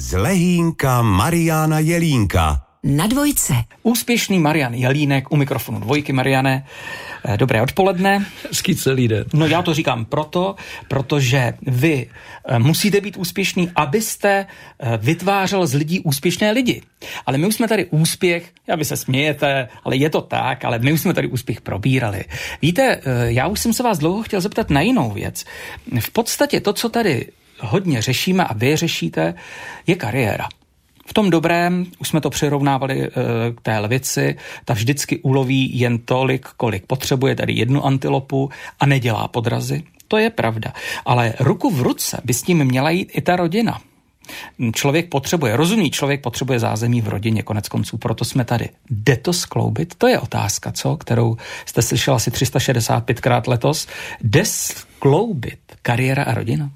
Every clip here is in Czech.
z Lehínka Mariana Jelínka. Na dvojce. Úspěšný Marian Jelínek u mikrofonu dvojky. Mariane, eh, dobré odpoledne. Hezký celý den. No já to říkám proto, protože vy eh, musíte být úspěšný, abyste eh, vytvářel z lidí úspěšné lidi. Ale my už jsme tady úspěch, já vy se smějete, ale je to tak, ale my už jsme tady úspěch probírali. Víte, já už jsem se vás dlouho chtěl zeptat na jinou věc. V podstatě to, co tady hodně řešíme a vy řešíte, je kariéra. V tom dobrém, už jsme to přirovnávali e, k té levici, ta vždycky uloví jen tolik, kolik potřebuje, tady jednu antilopu a nedělá podrazy. To je pravda. Ale ruku v ruce by s tím měla jít i ta rodina. Člověk potřebuje, rozumný člověk potřebuje zázemí v rodině, konec konců, proto jsme tady. Jde to skloubit? To je otázka, co? Kterou jste slyšel asi 365krát letos. Jde skloubit kariéra a rodina?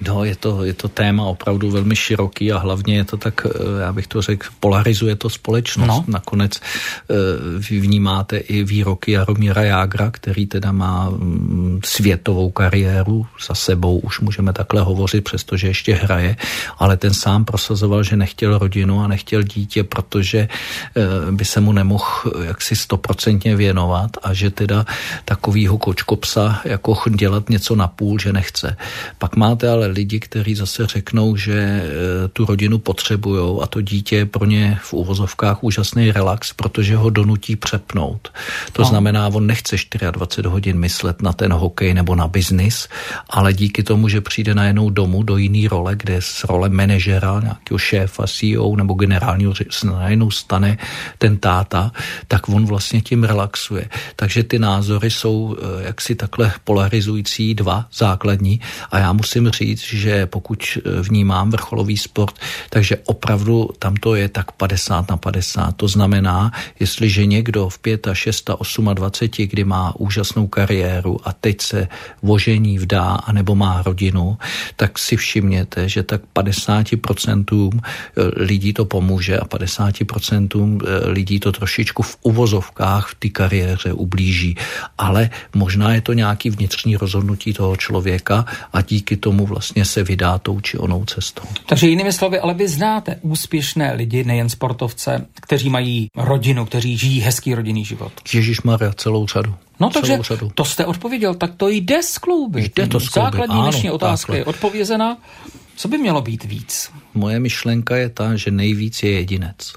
No, je to, je to téma opravdu velmi široký a hlavně je to tak, eh, já bych to řekl, polarizuje to společnost. No. Nakonec eh, vy vnímáte i výroky Jaromíra Jágra, který teda má mm, světovou kariéru za sebou, už můžeme takhle hovořit, přestože ještě hraje, ale ten sám prosazoval, že nechtěl rodinu a nechtěl dítě, protože eh, by se mu nemohl jaksi stoprocentně věnovat a že teda takovýho kočkopsa jako dělat něco na půl, že nechce. Pak máte ale lidi, kteří zase řeknou, že e, tu rodinu potřebují a to dítě je pro ně v úvozovkách úžasný relax, protože ho donutí přepnout. To no. znamená, on nechce 24 hodin myslet na ten hokej nebo na biznis, ale díky tomu, že přijde na jinou domu do jiné role, kde z role manažera, nějakého šéfa, CEO nebo generálního najednou stane ten táta, tak on vlastně tím relaxuje. Takže ty názory jsou e, jaksi takhle polarizující dva základní a já musím říct, že pokud eh, vnímám vrcholový sport, takže opravdu tam to je tak 50 na 50. To znamená, jestliže někdo v 5, 6, 8 a 20, kdy má úžasnou kariéru a teď se vožení vdá anebo má rodinu, tak si všimněte, že tak 50% eh, lidí to pomůže a 50% eh, lidí to trošičku v uvozovkách v té kariéře ublíží. Ale možná je to nějaký vnitřní rozhodnutí toho člověka a díky tomu vlastně se vydá tou či onou cestou. Takže jinými slovy, ale vy znáte úspěšné lidi, nejen sportovce, kteří mají rodinu, kteří žijí hezký rodinný život. Ježíš Maria, celou řadu. No takže řadu. to jste odpověděl, tak to jde skloubit. Jde to skloubit, Základní dnešní otázka je odpovězena. Co by mělo být víc? Moje myšlenka je ta, že nejvíc je jedinec.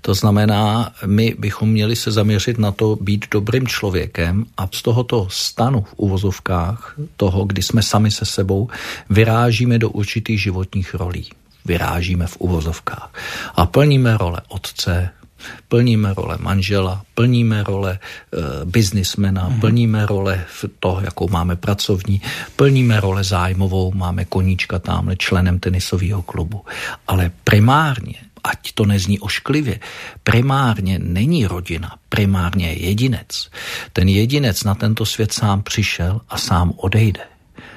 To znamená, my bychom měli se zaměřit na to být dobrým člověkem a z tohoto stanu v uvozovkách, toho, kdy jsme sami se sebou, vyrážíme do určitých životních rolí. Vyrážíme v uvozovkách. A plníme role otce, plníme role manžela, plníme role e, biznismena, mm. plníme role v to, jakou máme pracovní, plníme role zájmovou, máme koníčka tamhle členem tenisového klubu. Ale primárně ať to nezní ošklivě, primárně není rodina, primárně je jedinec. Ten jedinec na tento svět sám přišel a sám odejde.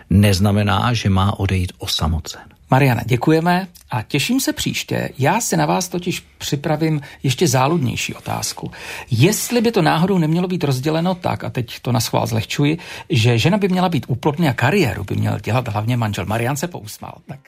Neznamená, že má odejít osamocen. Mariana, děkujeme a těším se příště. Já si na vás totiž připravím ještě záludnější otázku. Jestli by to náhodou nemělo být rozděleno tak, a teď to na schvál zlehčuji, že žena by měla být úplodně a kariéru by měl dělat hlavně manžel. Marian se pousmál. Tak.